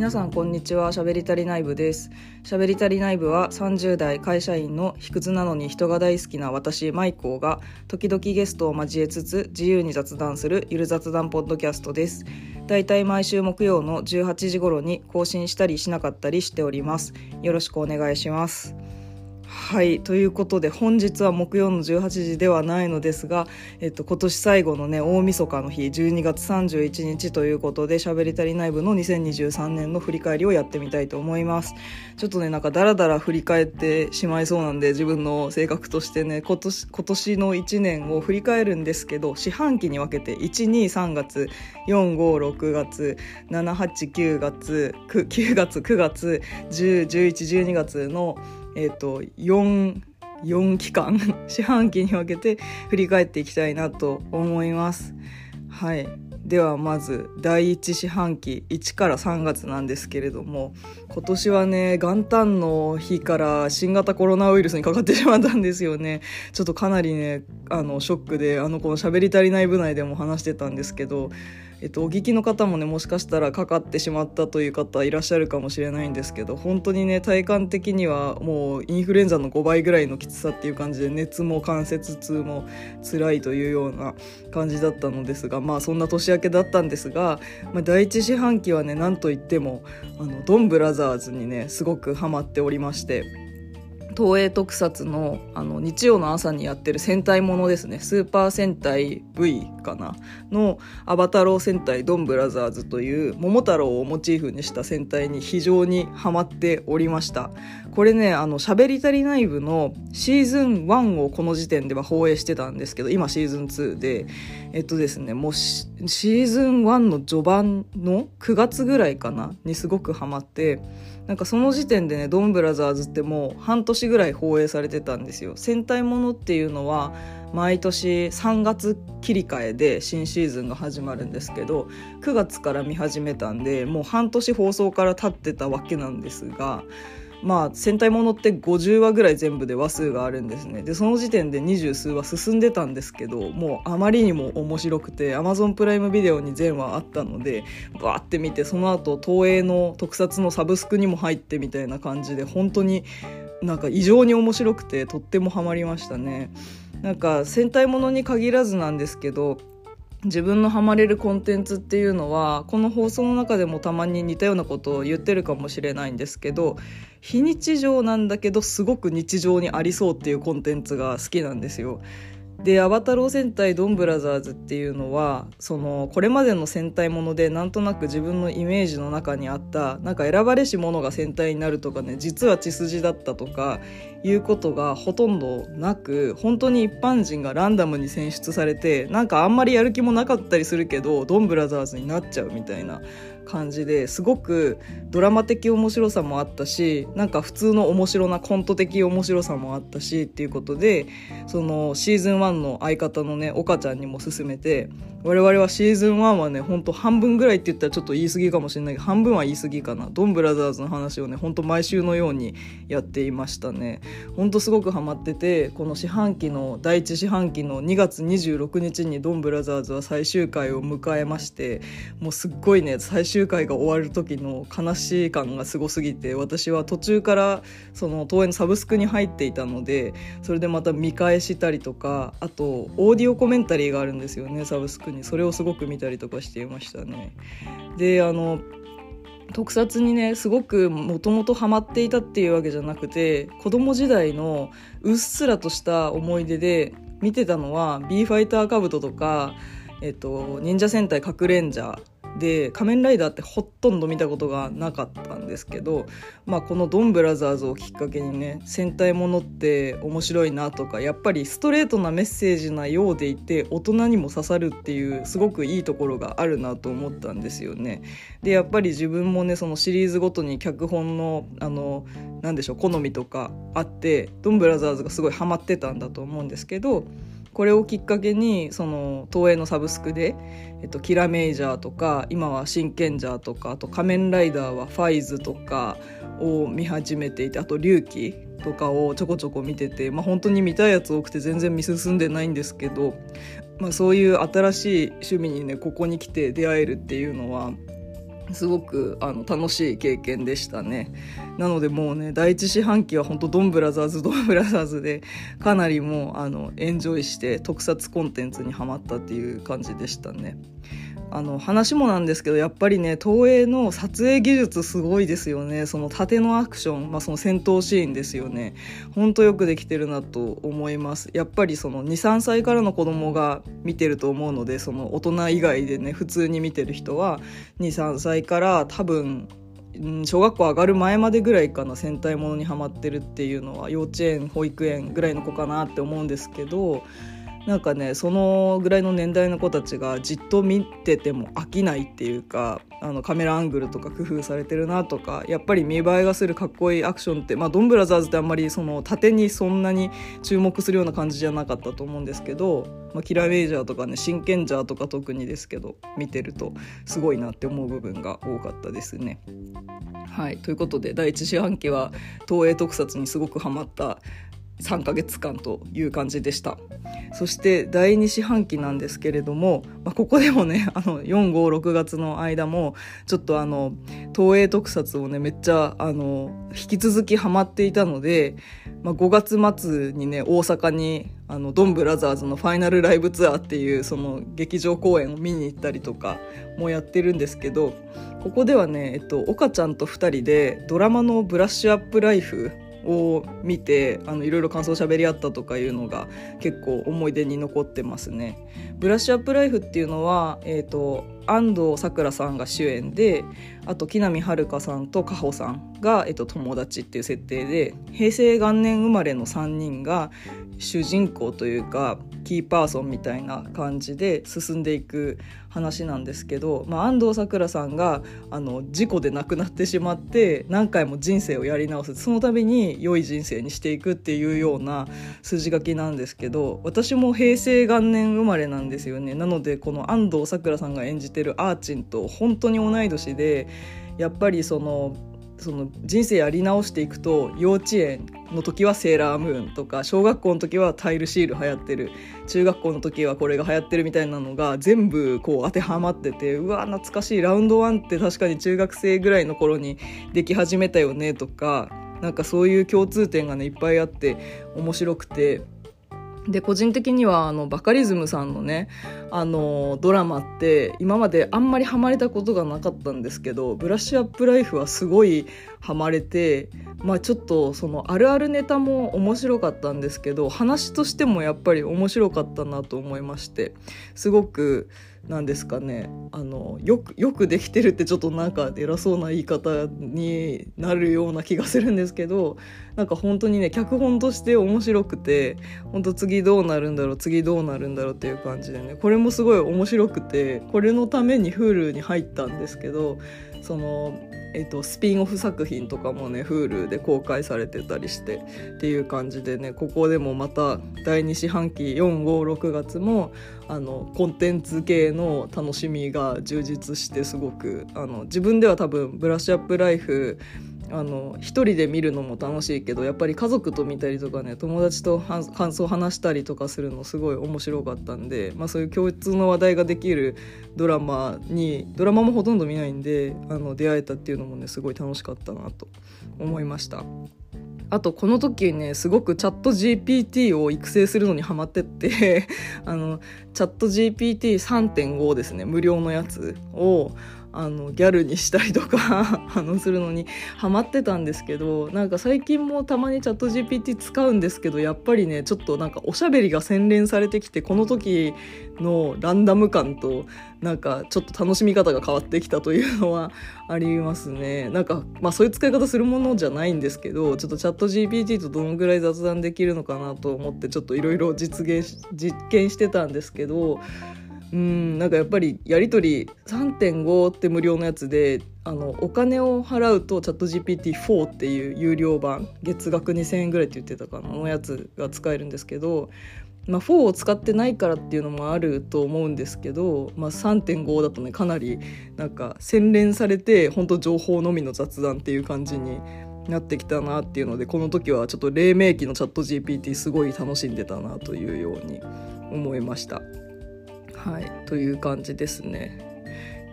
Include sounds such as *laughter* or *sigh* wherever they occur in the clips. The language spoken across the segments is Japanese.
皆さんこんにちは。しゃべりたり内部です。しゃべりたり内部は30代会社員の卑屈なのに人が大好きな私マイコーが時々ゲストを交えつつ自由に雑談するゆる雑談ポッドキャストです。だいたい毎週木曜の18時頃に更新したりしなかったりしております。よろしくお願いします。はいということで本日は木曜の18時ではないのですが、えっと、今年最後のね大晦日の日12月31日ということで「しゃべり足りない部」の2023年の振り返りをやってみたいと思います。ちょっとねなんかダラダラ振り返ってしまいそうなんで自分の性格としてね今年今年の1年を振り返るんですけど四半期に分けて123月456月789月 9, 月9月101112月のえーと、4, 4期間 *laughs* 四半期に分けて振り返っていきたいなと思います。はいではまず第1四半期1から3月なんですけれども今年はね元旦の日から新型コロナウイルスにかかってしまったんですよねちょっとかなりねあのショックであの子の喋り足りない部内でも話してたんですけどえっと、お聞きの方もねもしかしたらかかってしまったという方いらっしゃるかもしれないんですけど本当にね体感的にはもうインフルエンザの5倍ぐらいのきつさっていう感じで熱も関節痛も辛いというような感じだったのですがまあそんな年明けだったんですが、まあ、第一四半期はね何といってもあのドンブラザーズにねすごくハマっておりまして。東映特撮のあの日曜の朝にやってる戦隊ものですね。スーパー戦隊 V かな？のアバタロー戦隊ドンブラザーズという桃太郎をモチーフにした戦隊に非常にハマっておりました。これねあの喋り足りない部のシーズン1をこの時点では放映してたんですけど今シーズン2でえっとですねもうシーズン1の序盤の9月ぐらいかな？にすごくハマってなんかその時点でねドンブラザーズってもう半年ぐらい放映されてたんですよ。戦隊ものっていうのは毎年3月切り替えで新シーズンが始まるんですけど9月から見始めたんでもう半年放送から経ってたわけなんですがまあ戦隊ものって50話ぐらい全部で話数があるんですね。でその時点で二十数話進んでたんですけどもうあまりにも面白くて Amazon プライムビデオに全話あったのでバーって見てその後東映の特撮のサブスクにも入ってみたいな感じで本当になんか異常に面白くてとってもハマりましたね。なんか戦隊ものに限らずなんですけど自分のハマれるコンテンツっていうのはこの放送の中でもたまに似たようなことを言ってるかもしれないんですけど非日常なんだけどすごく日常にありそうっていうコンテンツが好きなんですよ。で「アバタロー戦隊ドンブラザーズ」っていうのはそのこれまでの戦隊ものでなんとなく自分のイメージの中にあったなんか選ばれし者が戦隊になるとかね実は血筋だったとかいうことがほとんどなく本当に一般人がランダムに選出されてなんかあんまりやる気もなかったりするけどドンブラザーズになっちゃうみたいな感じですごくドラマ的面白さもあったしなんか普通の面白なコント的面白さもあったしっていうことでそのシーズン1の相方のね岡ちゃんにも勧めて我々はシーズン1はねほんと半分ぐらいって言ったらちょっと言い過ぎかもしれないけど半分は言い過ぎかな。ドンブラザーズの話をねほんと毎週のようにやっていましたね。ほんとすごくハマっててこの四半期の第1四半期の2月26日にドンブラザーズは最終回を迎えましてもうすっごいね最終回が終わる時の悲しい感がすごすぎて私は途中からその東映のサブスクに入っていたのでそれでまた見返したりとかあとオーディオコメンタリーがあるんですよねサブスクにそれをすごく見たりとかしていましたね。であの特撮にねすごくもともとハマっていたっていうわけじゃなくて子供時代のうっすらとした思い出で見てたのは B ファイターカブトとか、えっと、忍者戦隊かくれんじゃで仮面ライダーってほとんど見たことがなかったんですけど、まあ、このドンブラザーズをきっかけにね戦隊ものって面白いなとかやっぱりストレートなメッセージなようでいて大人にも刺さるっていうすごくいいところがあるなと思ったんですよね。でやっぱり自分もねそのシリーズごとに脚本のあのなんでしょう好みとかあってドンブラザーズがすごいハマってたんだと思うんですけどこれをきっかけにその東映のサブスクで、えっと、キラメイジャーとか今は真剣ジャーとかあと仮面ライダーはファイズとかを見始めていてあと龍騎とかをちょこちょこ見てて、まあ、本当に見たいやつ多くて全然見進んでないんですけど、まあ、そういう新しい趣味にねここに来て出会えるっていうのはすごくあの楽しい経験でしたね。なのでもうね第一四半期は本当ドンブラザーズドンブラザーズでかなりもうあのエンジョイして特撮コンテンツにはまったっていう感じでしたね。あの話もなんですけどやっぱりね東映の撮影技術すごいですよね。その縦のアクション、まあ、その戦闘シーンですよね。ほんとよくできてるなと思います。やっぱりその23歳からの子供が見てると思うのでその大人以外でね普通に見てる人は23歳から多分小学校上がる前までぐらいかな戦隊ものにはまってるっていうのは幼稚園保育園ぐらいの子かなって思うんですけどなんかねそのぐらいの年代の子たちがじっと見てても飽きないっていうかあのカメラアングルとか工夫されてるなとかやっぱり見栄えがするかっこいいアクションって、まあ、ドンブラザーズってあんまりその縦にそんなに注目するような感じじゃなかったと思うんですけど、まあ、キラーメイジャーとかね真剣ジャーとか特にですけど見てるとすごいなって思う部分が多かったですね。はいということで第一四半期は東映特撮にすごくハマった3ヶ月間という感じでした。そして第2四半期なんですけれども、まあ、ここでもね *laughs* あの456月の間もちょっとあの東映特撮をねめっちゃあの引き続きハマっていたので、まあ、5月末にね大阪にあのドンブラザーズのファイナルライブツアーっていうその劇場公演を見に行ったりとかもやってるんですけどここではね、えっと、岡ちゃんと2人でドラマの「ブラッシュアップライフ」を見てあのいろいろ感想を喋り合ったとかいうのが結構思い出に残ってますね。ブラッシュアップライフっていうのは、えーと、安藤サクラさんが主演であと木南遥さんと加穂さんが、えーと友達っていう設定で平成元年生まれの3人が主人公というかキーパーソンみたいな感じで進んでいく話なんですけど、まあ、安藤サクラさんがあの事故で亡くなってしまって何回も人生をやり直す。その度に良い人生にしていくっていうような筋書きなんですけど私も平成元年生まれなんですよね。なのでこの安藤サクラさんが演じてるアーチンと本当に同い年でやっぱりそのその人生やり直していくと幼稚園の時はセーラームーンとか小学校の時はタイルシール流行ってる中学校の時はこれが流行ってるみたいなのが全部こう当てはまっててうわ懐かしいラウンドワンって確かに中学生ぐらいの頃にでき始めたよねとかなんかそういう共通点がねいっぱいあって面白くてで個人的にはあのバカリズムさんのねあのドラマって今まであんまりハマれたことがなかったんですけど「ブラッシュアップライフ」はすごいハマれてまあちょっとそのあるあるネタも面白かったんですけど話としてもやっぱり面白かったなと思いましてすごくなんですかねあのよくよくできてるってちょっとなんか偉そうな言い方になるような気がするんですけどなんか本当にね脚本として面白くて本当次どうなるんだろう次どうなるんだろうっていう感じでねこれもすごい面白くてこれのために Hulu に入ったんですけどそのえーと、スピンオフ作品とかもね Hulu で公開されてたりしてっていう感じでねここでもまた第2四半期456月もあのコンテンツ系の楽しみが充実してすごくあの自分では多分ブラッシュアップライフあの一人で見るのも楽しいけどやっぱり家族と見たりとかね友達と感想を話したりとかするのすごい面白かったんで、まあ、そういう共通の話題ができるドラマにドラマもほとんど見ないんであの出会えたっていうのもねすごい楽しかったなと思いました。あとこの時ねすごくチャット GPT を育成するのにハマってって *laughs* あのチャット GPT3.5 ですね無料のやつをあのギャルにしたりとか *laughs* あのするのにハマってたんですけどなんか最近もたまにチャット GPT 使うんですけどやっぱりねちょっとなんかおしゃべりが洗練されてきてこの時のランダム感となんかちょっと楽しみ方が変わってきたというのはありますね。なんかまあそういう使い方するものじゃないんですけどちょっとチャット GPT とどのぐらい雑談できるのかなと思ってちょっといろいろ実現実験してたんですけどうんなんかやっぱりやり取り3.5って無料のやつであのお金を払うとチャット GPT4 っていう有料版月額2000円ぐらいって言ってたかなのやつが使えるんですけど、まあ、4を使ってないからっていうのもあると思うんですけど、まあ、3.5だとねかなりなんか洗練されて本当情報のみの雑談っていう感じになってきたなっていうのでこの時はちょっと黎明期のチャット GPT すごい楽しんでたなというように思いました。はいという感じですね。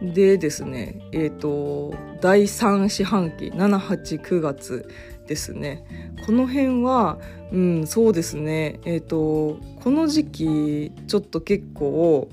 でですねえっ、ー、と第3四半期789月ですねこの辺はうんそうですねえっ、ー、とこの時期ちょっと結構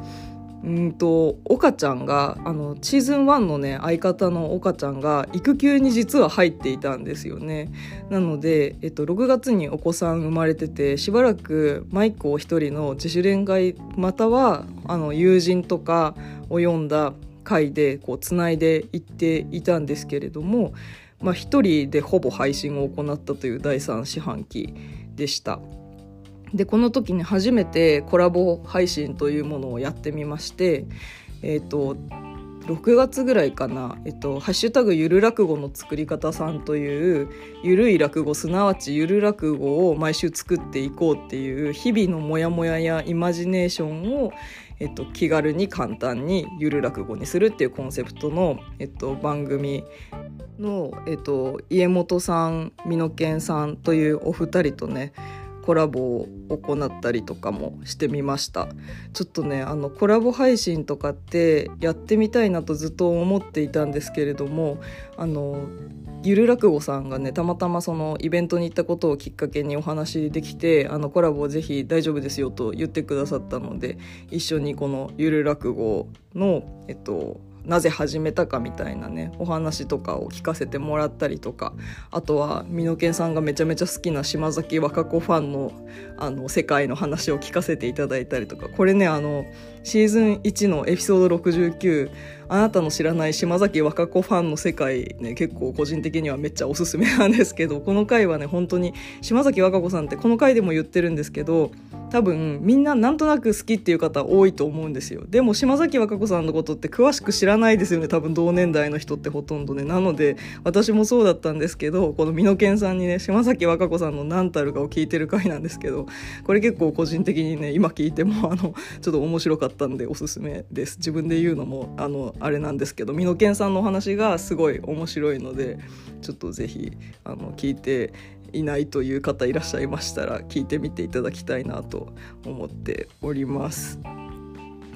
うんと岡ちゃんがあのシーズン1のね相方の岡ちゃんが育休に実は入っていたんですよねなので、えっと、6月にお子さん生まれててしばらくマイクを一人の自主恋愛またはあの友人とかを読んだ回でこうつないでいっていたんですけれども、まあ、一人でほぼ配信を行ったという第3四半期でした。でこの時に初めてコラボ配信というものをやってみましてえっ、ー、と6月ぐらいかな「えっと、ハッシュタグゆる落語の作り方さん」というゆるい落語すなわちゆる落語を毎週作っていこうっていう日々のモヤモヤやイマジネーションを、えっと、気軽に簡単にゆる落語にするっていうコンセプトの、えっと、番組の、えっと、家元さん美濃健さんというお二人とねコラボを行ったりとかもしてみました。ちょっとねあのコラボ配信とかってやってみたいなとずっと思っていたんですけれどもあのゆる落語さんがねたまたまそのイベントに行ったことをきっかけにお話できてあのコラボをぜひ大丈夫ですよと言ってくださったので一緒にこのゆる落語のえっとなぜ始めたかみたいなねお話とかを聞かせてもらったりとか。あとは美濃健さんがめちゃめちゃ好きな島崎和歌子ファンのあの世界の話を聞かせていただいたりとか。これねあのシーズン1のエピソード69あなたの知らない島崎和歌子ファンの世界ね結構個人的にはめっちゃおすすめなんですけどこの回はね本当に島崎和歌子さんってこの回でも言ってるんですけど多分みんななんとなく好きっていう方多いと思うんですよ。でも島崎和歌子さんのことって詳しく知らないですよね多分同年代の人ってほとんどね。なので私もそうだったんですけどこの美濃健さんにね島崎和歌子さんの何たるかを聞いてる回なんですけどこれ結構個人的にね今聞いてもあのちょっと面白かったたんでおすすめです自分で言うのもあのあれなんですけど美濃健さんのお話がすごい面白いのでちょっとぜひあの聞いていないという方いらっしゃいましたら聞いてみていただきたいなと思っております。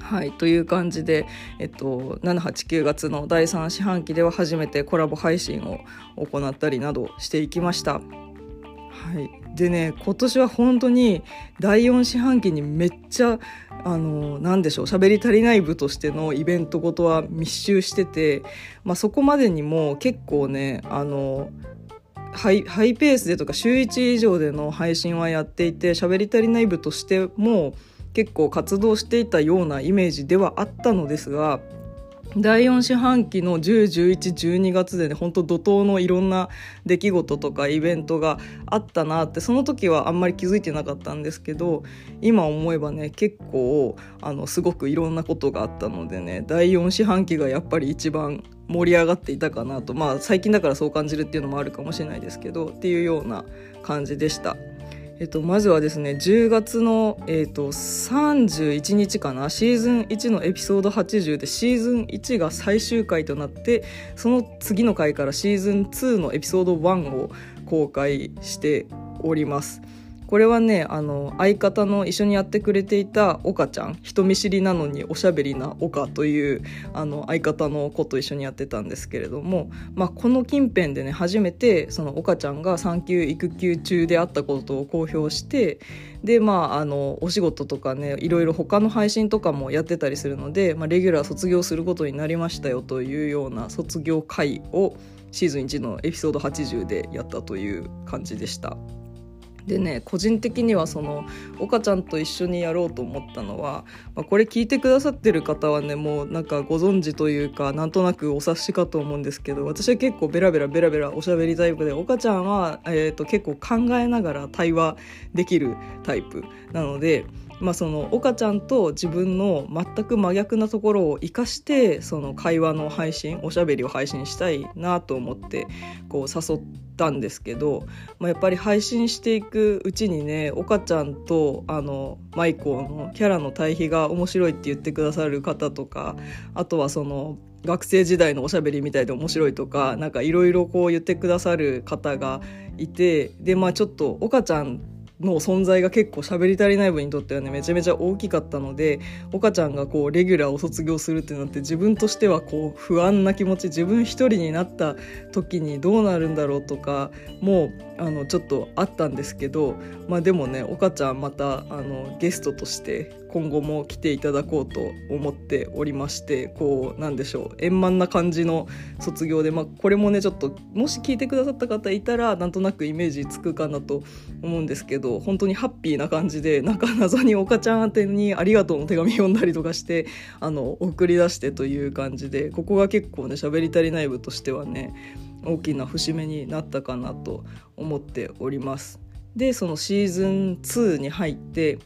はいという感じで、えっと、789月の第3四半期では初めてコラボ配信を行ったりなどしていきました。はい、でね今年は本当に第4四半期にめっちゃあの何でしょう喋り足りない部としてのイベントごとは密集してて、まあ、そこまでにも結構ねあのハイハイペースでとか週1以上での配信はやっていて喋り足りない部としても結構活動していたようなイメージではあったのですが第4四半期の101112月でね本当怒涛のいろんな出来事とかイベントがあったなってその時はあんまり気づいてなかったんですけど今思えばね結構あのすごくいろんなことがあったのでね第4四半期がやっぱり一番盛り上がっていたかなとまあ最近だからそう感じるっていうのもあるかもしれないですけどっていうような感じでした。えっと、まずはですね10月の、えっと、31日かなシーズン1のエピソード80でシーズン1が最終回となってその次の回からシーズン2のエピソード1を公開しております。これはねあの相方の一緒にやってくれていた岡ちゃん人見知りなのにおしゃべりな岡というあの相方の子と一緒にやってたんですけれども、まあ、この近辺でね初めてその岡ちゃんが産休育休中であったことを公表してでまああのお仕事とかねいろいろ他の配信とかもやってたりするので、まあ、レギュラー卒業することになりましたよというような卒業会をシーズン1のエピソード80でやったという感じでした。でね個人的にはその岡ちゃんと一緒にやろうと思ったのは、まあ、これ聞いてくださってる方はねもうなんかご存知というかなんとなくお察しかと思うんですけど私は結構ベラベラベラベラおしゃべりタイプで岡ちゃんは、えー、と結構考えながら対話できるタイプなので。まあ、その岡ちゃんと自分の全く真逆なところを生かしてその会話の配信おしゃべりを配信したいなと思ってこう誘ったんですけど、まあ、やっぱり配信していくうちにね岡ちゃんとあのマイコのキャラの対比が面白いって言ってくださる方とかあとはその学生時代のおしゃべりみたいで面白いとかなんかいろいろこう言ってくださる方がいてでまあちょっと岡ちゃんの存在が結構喋り足りない部にとってはねめちゃめちゃ大きかったので岡ちゃんがこうレギュラーを卒業するってなって自分としてはこう不安な気持ち自分一人になった時にどうなるんだろうとかもうあのちょっとあったんですけどまあでもね岡ちゃんまたあのゲストとして今後も来ていただこうと思っておりましてこうなんでしょう円満な感じの卒業で、まあ、これもねちょっともし聞いてくださった方いたらなんとなくイメージつくかなと思うんですけど本当にハッピーな感じでなんか謎に岡ちゃん宛てに「ありがとう」の手紙読んだりとかしてあの送り出してという感じでここが結構ね喋り足りない部としてはね大きな節目になったかなと思っております。でそのシーズン2に入って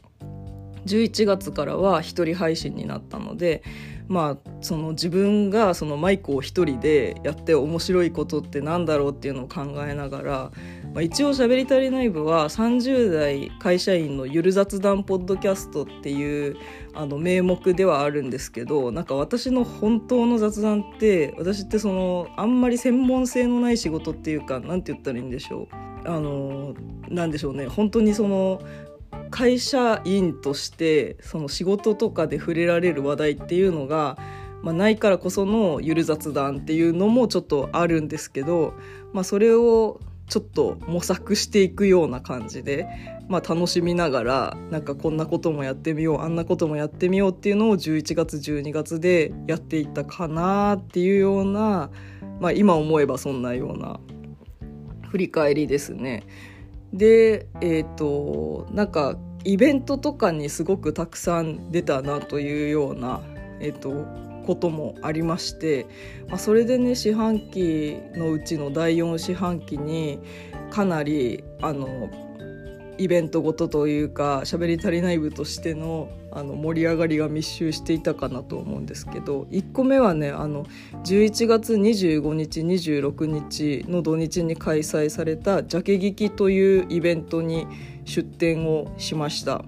11月からは一人配信になったのでまあその自分がそのマイクを一人でやって面白いことってなんだろうっていうのを考えながら、まあ、一応「しゃべり足りない部」は30代会社員のゆる雑談ポッドキャストっていうあの名目ではあるんですけどなんか私の本当の雑談って私ってそのあんまり専門性のない仕事っていうか何て言ったらいいんでしょう。あのなんでしょうね。本当にその会社員としてその仕事とかで触れられる話題っていうのが、まあ、ないからこそのゆる雑談っていうのもちょっとあるんですけど、まあ、それをちょっと模索していくような感じで、まあ、楽しみながらなんかこんなこともやってみようあんなこともやってみようっていうのを11月12月でやっていったかなっていうような、まあ、今思えばそんなような振り返りですね。でえっ、ー、となんかイベントとかにすごくたくさん出たなというような、えーと、こともありまして、まあ、それでね四半期のうちの第4四半期にかなりあのイベントごとというか喋り足りない部としてのあの盛り上がりが密集していたかなと思うんですけど1個目はねあの11月25日26日の土日に開催された「ジャケ劇」というイベントに出展をしました。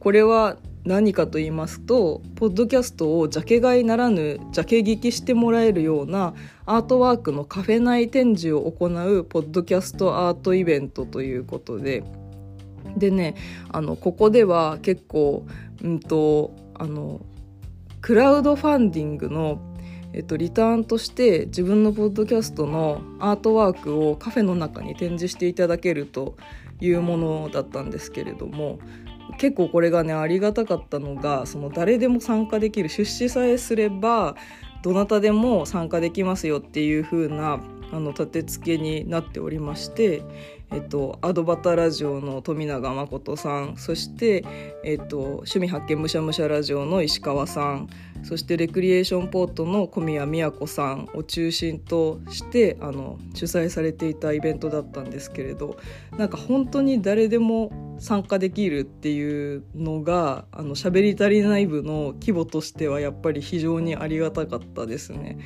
これは何かと言いますとポッドキャストをジャケ買いならぬジャケ聞きしてもらえるようなアートワークのカフェ内展示を行うポッドキャストアートイベントということででねあのここでは結構うんとあのクラウドファンディングのえっと、リターンとして自分のポッドキャストのアートワークをカフェの中に展示していただけるというものだったんですけれども結構これがねありがたかったのがその誰でも参加できる出資さえすればどなたでも参加できますよっていう風なあの立て付けになっておりましてえっと、アドバタラジオの富永誠さんそして、えっと、趣味発見むしゃむしゃラジオの石川さんそしてレクリエーションポートの小宮宮子さんを中心としてあの主催されていたイベントだったんですけれどなんか本当に誰でも参加できるっていうのがあの喋り足りない部の規模としてはやっぱり非常にありがたかったですね。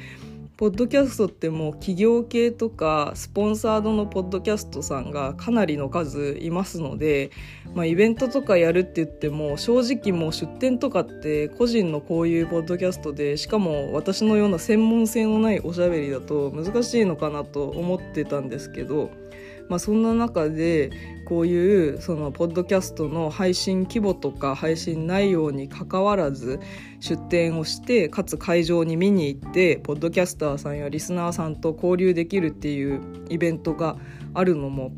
ポッドキャストってもう企業系とかスポンサードのポッドキャストさんがかなりの数いますので、まあ、イベントとかやるって言っても正直もう出店とかって個人のこういうポッドキャストでしかも私のような専門性のないおしゃべりだと難しいのかなと思ってたんですけど。まあ、そんな中でこういうそのポッドキャストの配信規模とか配信内容にかかわらず出展をしてかつ会場に見に行ってポッドキャスターさんやリスナーさんと交流できるっていうイベントがあるのも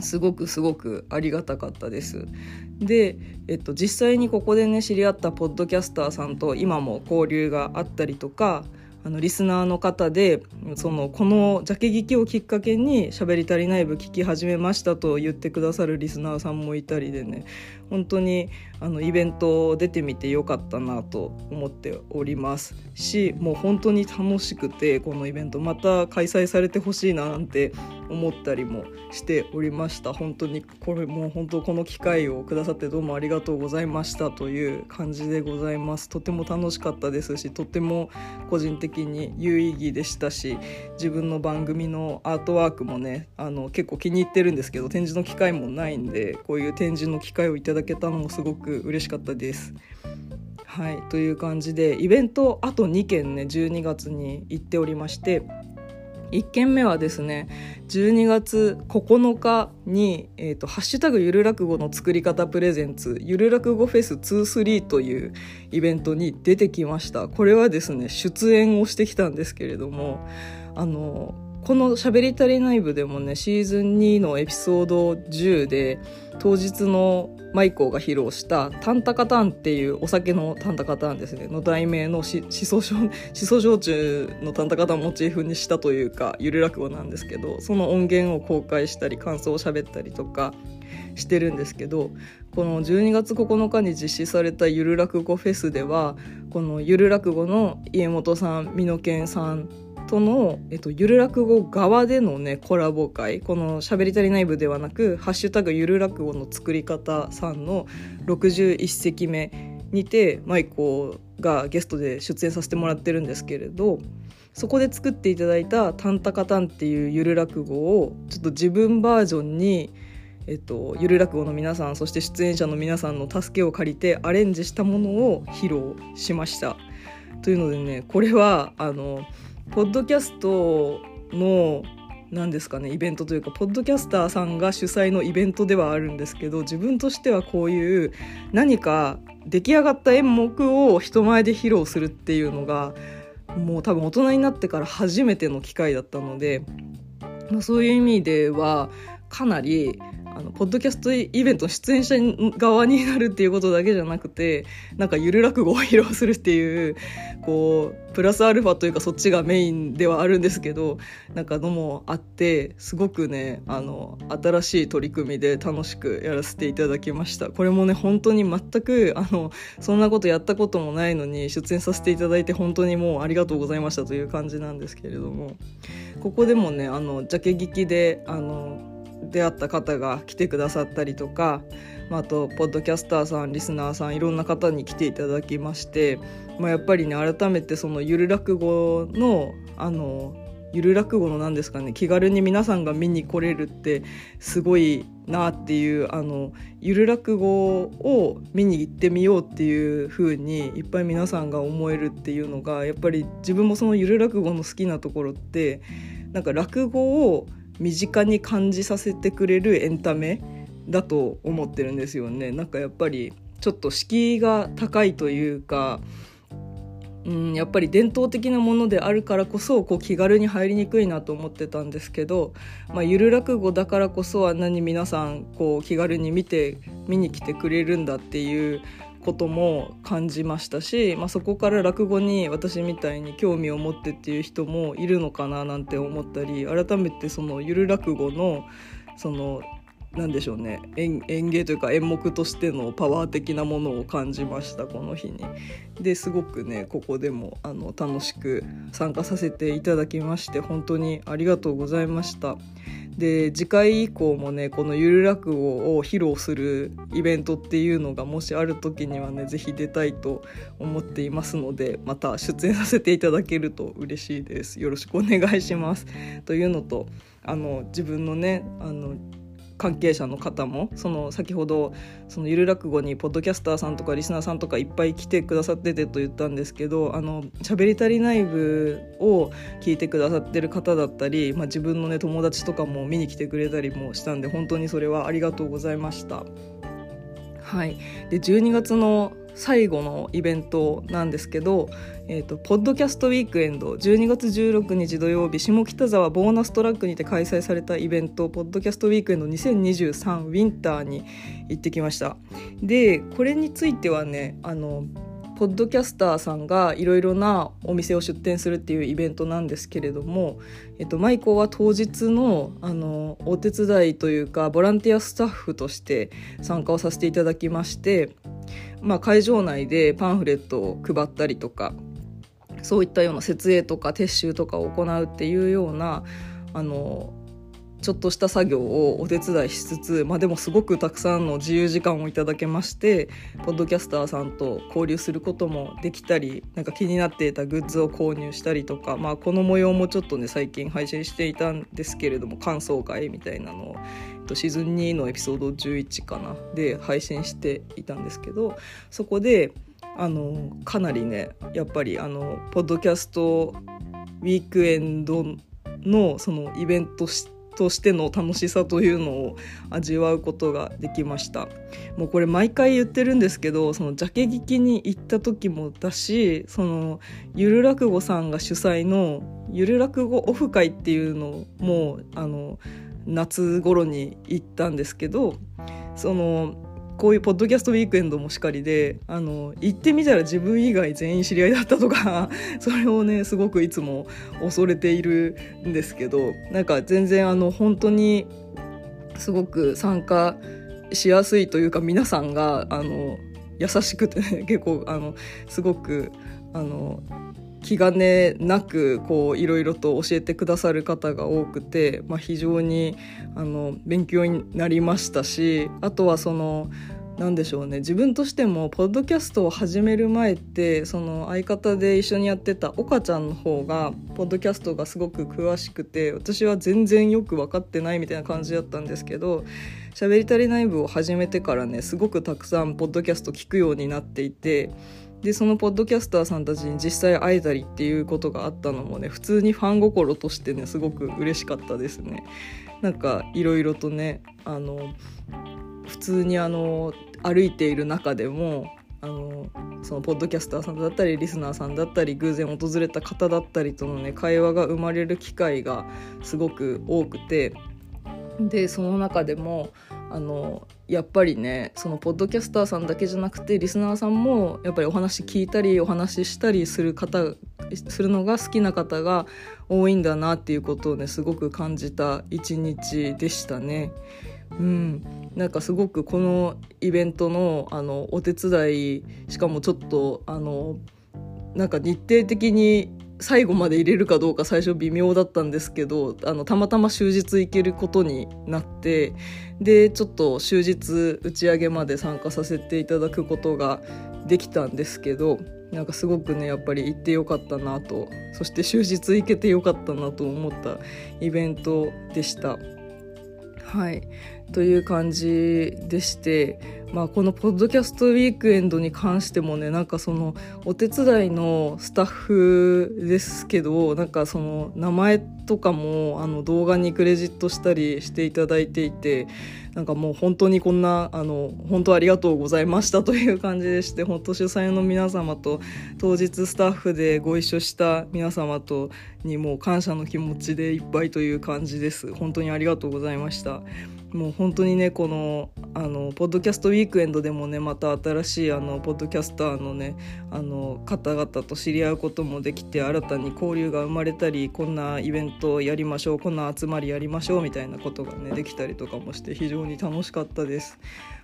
すごくすごくありがたかったです。で、えっと、実際にここでね知り合ったポッドキャスターさんと今も交流があったりとかあのリスナーの方でそのこのジャケ聞きをきっかけに「しゃべり足りない部聞き始めました」と言ってくださるリスナーさんもいたりでね本当にあのイベント出てみてよかったなと思っておりますしもう本当に楽しくてこのイベントまた開催されてほしいななんて思ったりもしておりました本当にこれもう本当この機会をくださってどうもありがとうございましたという感じでございますとても楽しかったですしとても個人的に有意義でしたし自分の番組のアートワークもねあの結構気に入ってるんですけど展示の機会もないんでこういう展示の機会をいただけたのもすごく嬉しかったです。はいという感じでイベントあと2件ね12月に行っておりまして1件目はですね12月9日に「えーと、ハッシュタグゆる落語の作り方プレゼンツゆる落語フェス23」というイベントに出てきました。これはですね出演をしてきたんですけれどもあのこの「しゃべり足りない部」でもねシーズン2のエピソード10で当日のマイコーが披露した「タンタカタン」っていうお酒のタンタカタンですね。の題名の *laughs* しそ焼酎のタンタカタンをモチーフにしたというかゆる落語なんですけどその音源を公開したり感想を喋ったりとかしてるんですけどこの12月9日に実施されたゆる落語フェスではこのゆる落語の家元さん美濃健さんとの、えっと、ゆる落語側でのねコラボ会この「しゃべり足りない部」ではなく「ハッシュタグゆる落語の作り方」さんの61席目にて舞子がゲストで出演させてもらってるんですけれどそこで作っていただいた「タンタカタン」っていうゆる落語をちょっと自分バージョンにえっと、ゆる落語の皆さんそして出演者の皆さんの助けを借りてアレンジしたものを披露しました。というのでねこれはあのポッドキャストの何ですかねイベントというかポッドキャスターさんが主催のイベントではあるんですけど自分としてはこういう何か出来上がった演目を人前で披露するっていうのがもう多分大人になってから初めての機会だったので、まあ、そういう意味ではかなりあのポッドキャストイベントの出演者側になるっていうことだけじゃなくてなんかゆる落語を披露するっていうこうプラスアルファというかそっちがメインではあるんですけどなんかのもあってすごくねあの新しい取り組みで楽しくやらせていただきました。これもね本当に全くあのそんなことやったこともないのに出演させていただいて本当にもうありがとうございましたという感じなんですけれども。ここでもねあのジャケ聞きであの出会った方が来てくださったりとか、まあ、あとポッドキャスターさんリスナーさんいろんな方に来ていただきまして、まあ、やっぱりね改めてそのゆる落語のあのゆる落語の何ですかね気軽に皆さんが見に来れるってすごいなっていうあのゆる落語を見に行ってみようっていう風にいっぱい皆さんが思えるっていうのがやっぱり自分もそのゆる落語の好きなところってなんか落語を身近に感じさせてくれるエンタメだと思ってるんですよね。なんかやっぱりちょっと敷居が高いというか、うん、やっぱり伝統的なものであるからこそこう気軽に入りにくいなと思ってたんですけど、まあ、ゆる落語だからこそあんなに皆さんこう気軽に見て見に来てくれるんだっていうことも感じましたし、まあ、そこから落語に私みたいに興味を持ってっていう人もいるのかななんて思ったり改めてそのゆる落語のその何でしょうね演芸というか演目としてのパワー的なものを感じましたこの日に。ですごくねここでもあの楽しく参加させていただきまして本当にありがとうございました。で次回以降もねこのゆる落語を披露するイベントっていうのがもしある時にはね是非出たいと思っていますのでまた出演させていただけると嬉しいですよろしくお願いしますというのとあの自分のねあの関係者の方もその先ほどそのゆる落語にポッドキャスターさんとかリスナーさんとかいっぱい来てくださっててと言ったんですけどあの喋り足りない部を聞いてくださってる方だったり、まあ、自分のね友達とかも見に来てくれたりもしたんで本当にそれはありがとうございました。はい、で12月の最後のイベントなんですけど、えーと、ポッドキャストウィークエンド12月16日土曜日下北沢ボーナストラックにて開催されたイベントポッドキャストウィークエンド2023ウィンターに行ってきました。でこれについてはねあのポッドキャスターさんがいろいろなお店を出店するっていうイベントなんですけれども、えっと、マイコは当日のあのお手伝いというかボランティアスタッフとして参加をさせていただきましてまあ、会場内でパンフレットを配ったりとかそういったような設営とか撤収とかを行うっていうようなあのちょっとした作業をお手伝いしつつ、まあ、でもすごくたくさんの自由時間をいただけましてポッドキャスターさんと交流することもできたりなんか気になっていたグッズを購入したりとか、まあ、この模様もちょっとね最近配信していたんですけれども感想会みたいなのをとシーズン2のエピソード11かなで配信していたんですけどそこであのかなりねやっぱりあのポッドキャストウィークエンドのそのイベントしてとしての楽しさというのを味わうことができました。もうこれ毎回言ってるんですけどそのジャケ聞きに行った時もだしそのゆる落語さんが主催のゆる落語オフ会っていうのもあの夏頃に行ったんですけどそのこういうポッドキャストウィークエンドもしかりであの行ってみたら自分以外全員知り合いだったとか *laughs* それをねすごくいつも恐れているんですけどなんか全然あの本当にすごく参加しやすいというか皆さんがあの優しくて、ね、結構あのすごくあの気兼ねなくこういろいろと教えてくださる方が多くて、まあ、非常にあの勉強になりましたしあとはその何でしょうね自分としてもポッドキャストを始める前ってその相方で一緒にやってた岡ちゃんの方がポッドキャストがすごく詳しくて私は全然よく分かってないみたいな感じだったんですけど「しゃべりたり内部」を始めてからねすごくたくさんポッドキャスト聞くようになっていて。でそのポッドキャスターさんたちに実際会えたりっていうことがあったのもね普通にファン心としてねすごく嬉しかったですね。なんかいろいろとねあの普通にあの歩いている中でもあのそのポッドキャスターさんだったりリスナーさんだったり偶然訪れた方だったりとのね会話が生まれる機会がすごく多くてでその中でもあのやっぱりねそのポッドキャスターさんだけじゃなくてリスナーさんもやっぱりお話聞いたりお話ししたりする方するのが好きな方が多いんだなっていうことをねすごく感じた一日でしたね。うん、なんかすごくこのイベントのあのお手伝いしかもちょっとあのなんか日程的に最後まで入れるかどうか最初微妙だったんですけどあのたまたま終日行けることになってでちょっと終日打ち上げまで参加させていただくことができたんですけどなんかすごくねやっぱり行ってよかったなとそして終日行けてよかったなと思ったイベントでした。はいという感じでして、まあ、このポッドキャストウィークエンドに関してもねなんかそのお手伝いのスタッフですけどなんかその名前とかもあの動画にクレジットしたりしていただいていてなんかもう本当にこんなあの本当ありがとうございましたという感じでして本当主催の皆様と当日スタッフでご一緒した皆様とにもう感謝の気持ちでいっぱいという感じです本当にありがとうございました。もう本当にねこのあのポッドキャストウィークエンドでもねまた新しいあのポッドキャスターのねあの方々と知り合うこともできて新たに交流が生まれたりこんなイベントやりましょうこんな集まりやりましょうみたいなことがねできたりとかもして非常に楽しかったです。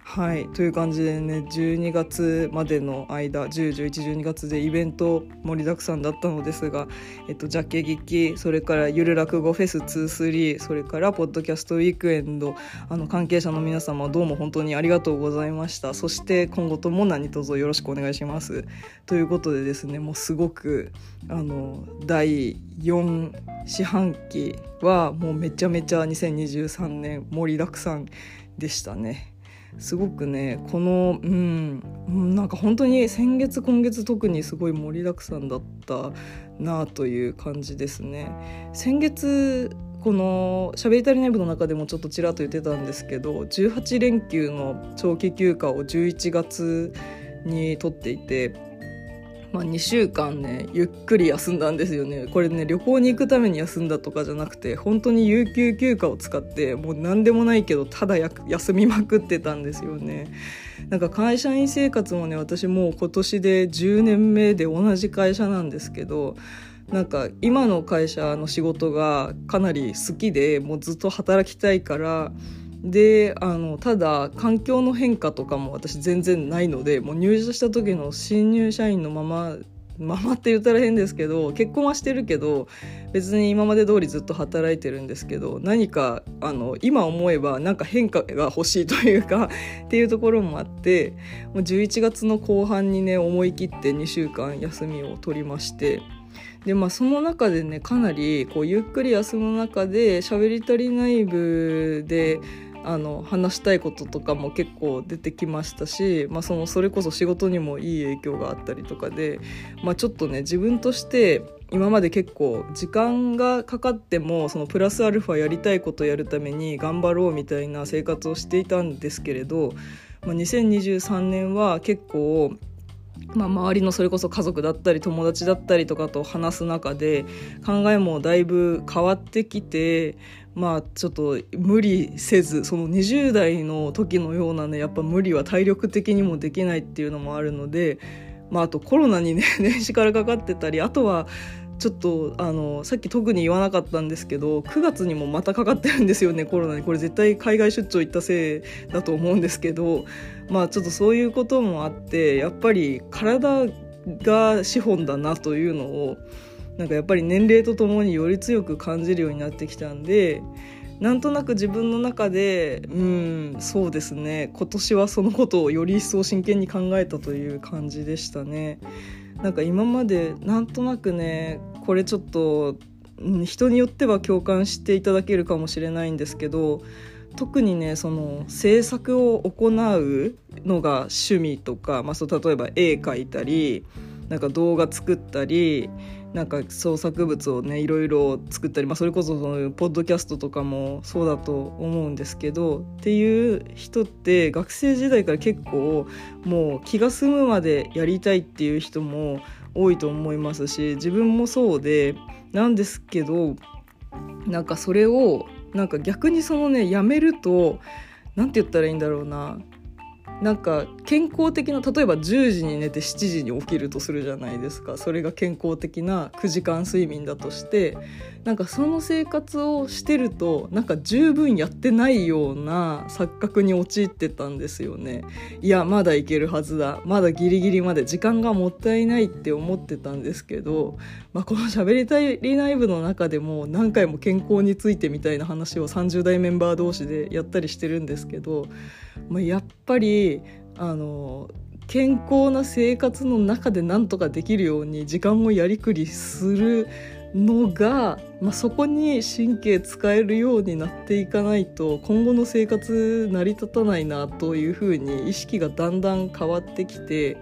はいという感じでね12月までの間101112月でイベント盛りだくさんだったのですが、えっと、ジャケ劇それからゆる落語フェス23それからポッドキャストウィークエンドあの関係者の皆様どうも本当にありがとうございましたそして今後とも何卒よろしくお願いしますということでですねもうすごくあの第4四半期はもうめちゃめちゃ2023年盛りだくさんでしたね。すごくねこのうんなんか本当に先月今月特にすごい盛りだくさんだったなという感じですね。先月この「しゃべりたりネブ」の中でもちょっとちらっと言ってたんですけど18連休の長期休暇を11月に取っていてまあ、2週間ねゆっくり休んだんですよね。これね旅行に行くために休んだとかじゃなくて本当に有給休暇を使ってもう何でもないけどただ休みまくってたんですよね。なんか会社員生活もね私もう今年で10年目で同じ会社なんですけどなんか今の会社の仕事がかなり好きでもうずっと働きたいからであのただ環境の変化とかも私全然ないのでもう入社した時の新入社員のままままって言ったら変ですけど結婚はしてるけど別に今まで通りずっと働いてるんですけど何かあの今思えばなんか変化が欲しいというか *laughs* っていうところもあってもう11月の後半にね思い切って2週間休みを取りましてでまあその中でねかなりこうゆっくり休む中で喋り足りない部であの話したいこととかも結構出てきましたし、まあ、そのそれこそ仕事にもいい影響があったりとかで、まあ、ちょっとね自分として今まで結構時間がかかってもそのプラスアルファやりたいことやるために頑張ろうみたいな生活をしていたんですけれど、まあ、2023年は結構まあ、周りのそれこそ家族だったり友達だったりとかと話す中で考えもだいぶ変わってきてまあちょっと無理せずその20代の時のようなねやっぱ無理は体力的にもできないっていうのもあるので、まあ、あとコロナにね *laughs* 年始からかかってたりあとはちょっとあのさっき特に言わなかったんですけど9月にもまたかかってるんですよねコロナに。これ絶対海外出張行ったせいだと思うんですけどまあちょっとそういうこともあってやっぱり体が資本だなというのをなんかやっぱり年齢とともにより強く感じるようになってきたんでなんとなく自分の中でうんそうですね今年はそのことをより一層真剣に考えたという感じでしたね。なんか今までなんとなくねこれちょっと人によっては共感していただけるかもしれないんですけど特にねその制作を行うのが趣味とか、まあ、そう例えば絵描いたりなんか動画作ったりなんか創作物をねいろいろ作ったり、まあ、それこそそのポッドキャストとかもそうだと思うんですけどっていう人って学生時代から結構もう気が済むまでやりたいっていう人も多いと思いますし自分もそうでなんですけどなんかそれをなんか逆にそのねやめると何て言ったらいいんだろうな。なんか健康的な例えば10時に寝て7時に起きるとするじゃないですか。それが健康的な9時間睡眠だとしてなんかその生活をしてるとなんか十分やってないような錯覚に陥ってたんですよね。いやまだいけるはずだ。まだギリギリまで時間がもったいないって思ってたんですけど、まあ、この「しゃべりたいリナイブ」の中でも何回も健康についてみたいな話を30代メンバー同士でやったりしてるんですけど、まあ、やっぱりあの健康な生活の中でなんとかできるように時間をやりくりするのが、まあ、そこに神経使えるようになっていかないと今後の生活成り立たないなというふうに意識がだんだん変わってきて、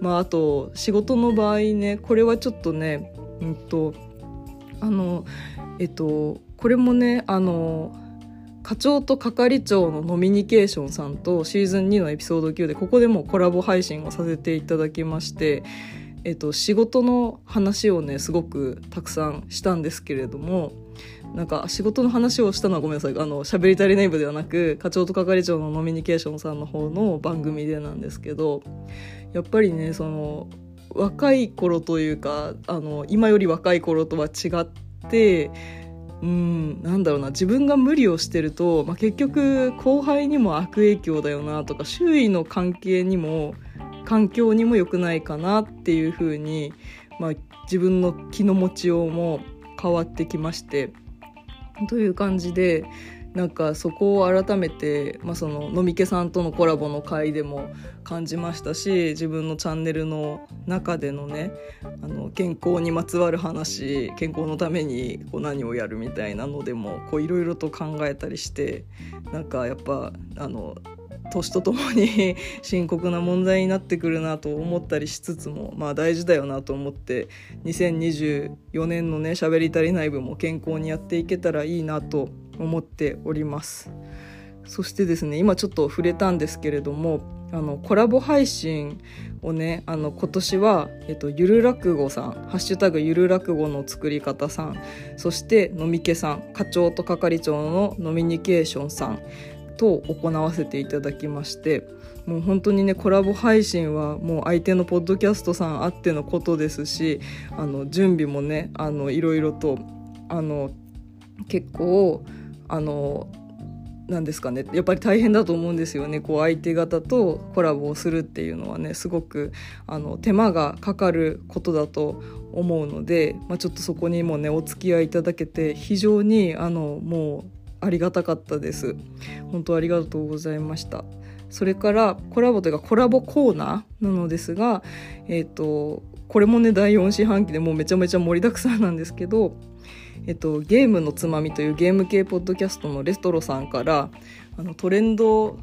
まあ、あと仕事の場合ねこれはちょっとねうんとあのえっとこれもねあの課長と係長のノミニケーションさんとシーズン2のエピソード9でここでもコラボ配信をさせていただきましてえっと、仕事の話をねすごくたくさんしたんですけれどもなんか仕事の話をしたのはごめんなさい。あの喋り足りない部ではなく課長と係長のノミニケーションさんの方の番組でなんですけどやっぱりねその若い頃というかあの今より若い頃とは違ってうんなんだろうな。自分が無理をしてると、まあ、結局後輩にも悪影響だよなとか周囲の関係にも環境にも良くないかなっていうふうに、まあ、自分の気の持ちようも変わってきまして。という感じでなんかそこを改めて、まあ、その飲み家さんとのコラボの回でも感じましたし自分のチャンネルの中でのねあの健康にまつわる話健康のためにこう何をやるみたいなのでもいろいろと考えたりしてなんかやっぱあの年とともに *laughs* 深刻な問題になってくるなと思ったりしつつもまあ大事だよなと思って2024年のね喋り足りない部も健康にやっていけたらいいなと思っております。そしてですね今ちょっと触れたんですけれどもあのコラボ配信をねあの今年は、えっと、ゆる落語さん「ハッシュタグゆる落語の作り方さん」そして飲み家さん課長と係長のノミニケーションさんと行わせていただきましてもう本当にねコラボ配信はもう相手のポッドキャストさんあってのことですしあの準備もねあのいろいろとあの結構あのなんですかねやっぱり大変だと思うんですよね。こう相手方とコラボをするっていうのはねすごくあの手間がかかることだと思うので、まあ、ちょっとそこにもねお付き合いいただけて非常にあのもうありがたかったです。本当ありがとうございました。それからコラボというかコラボコーナーなのですがえっ、ー、とこれもね第4四半期でもうめちゃめちゃ盛りだくさんなんですけどえっと、ゲームのつまみというゲーム系ポッドキャストのレストロさんからあのトレンド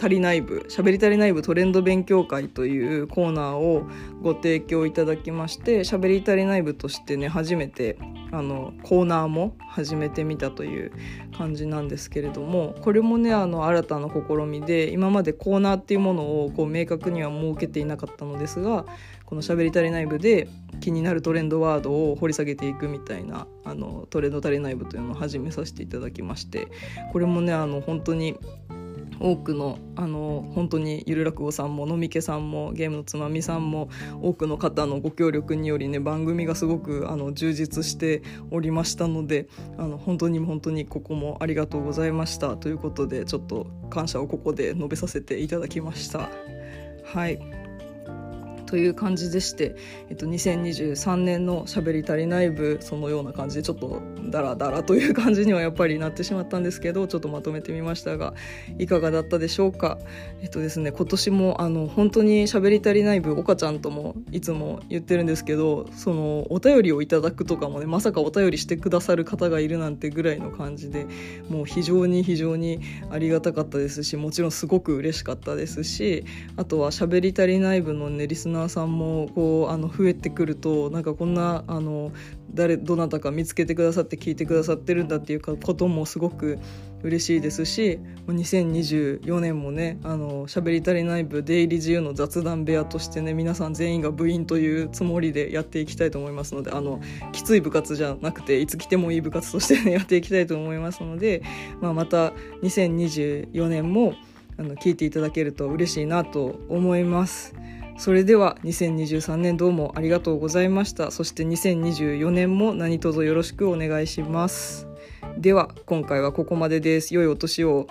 足りない部喋り足りない部トレンド勉強会というコーナーをご提供いただきまして喋り足りない部としてね初めてあのコーナーも始めてみたという感じなんですけれどもこれもねあの新たな試みで今までコーナーっていうものをこう明確には設けていなかったのですがこの「しゃべり足りない部」で気になるトレンドワードを掘り下げていくみたいなあのトレンド足りない部というのを始めさせていただきましてこれもねあの本当に多くのあの本当にゆる落語さんも飲み家さんもゲームのつまみさんも多くの方のご協力によりね番組がすごくあの充実しておりましたのであの本当に本当にここもありがとうございましたということでちょっと感謝をここで述べさせていただきました。はいという感じでして、えっと、2023年のしゃべり足りない部そのような感じでちょっとダラダラという感じにはやっぱりなってしまったんですけどちょっとまとめてみましたがいかがだったでしょうか？えっとですね今年もあの本当にしゃべり足りない部岡ちゃんともいつも言ってるんですけどそのお便りをいただくとかもねまさかお便りしてくださる方がいるなんてぐらいの感じでもう非常に非常にありがたかったですしもちろんすごく嬉しかったですしあとはしゃべり足りない部のねリスナーナーさんもこうあの増えてくるとなんかこんなあの誰どなたか見つけてくださって聞いてくださってるんだっていうこともすごく嬉しいですし2024年もねあの喋り足りない部出入り自由の雑談部屋としてね皆さん全員が部員というつもりでやっていきたいと思いますのであのきつい部活じゃなくていつ来てもいい部活として、ね、*laughs* やっていきたいと思いますので、まあ、また2024年もあの聞いていただけると嬉しいなと思います。それでは2023年どうもありがとうございました。そして2024年も何卒よろしくお願いします。では今回はここまでです。良いお年を。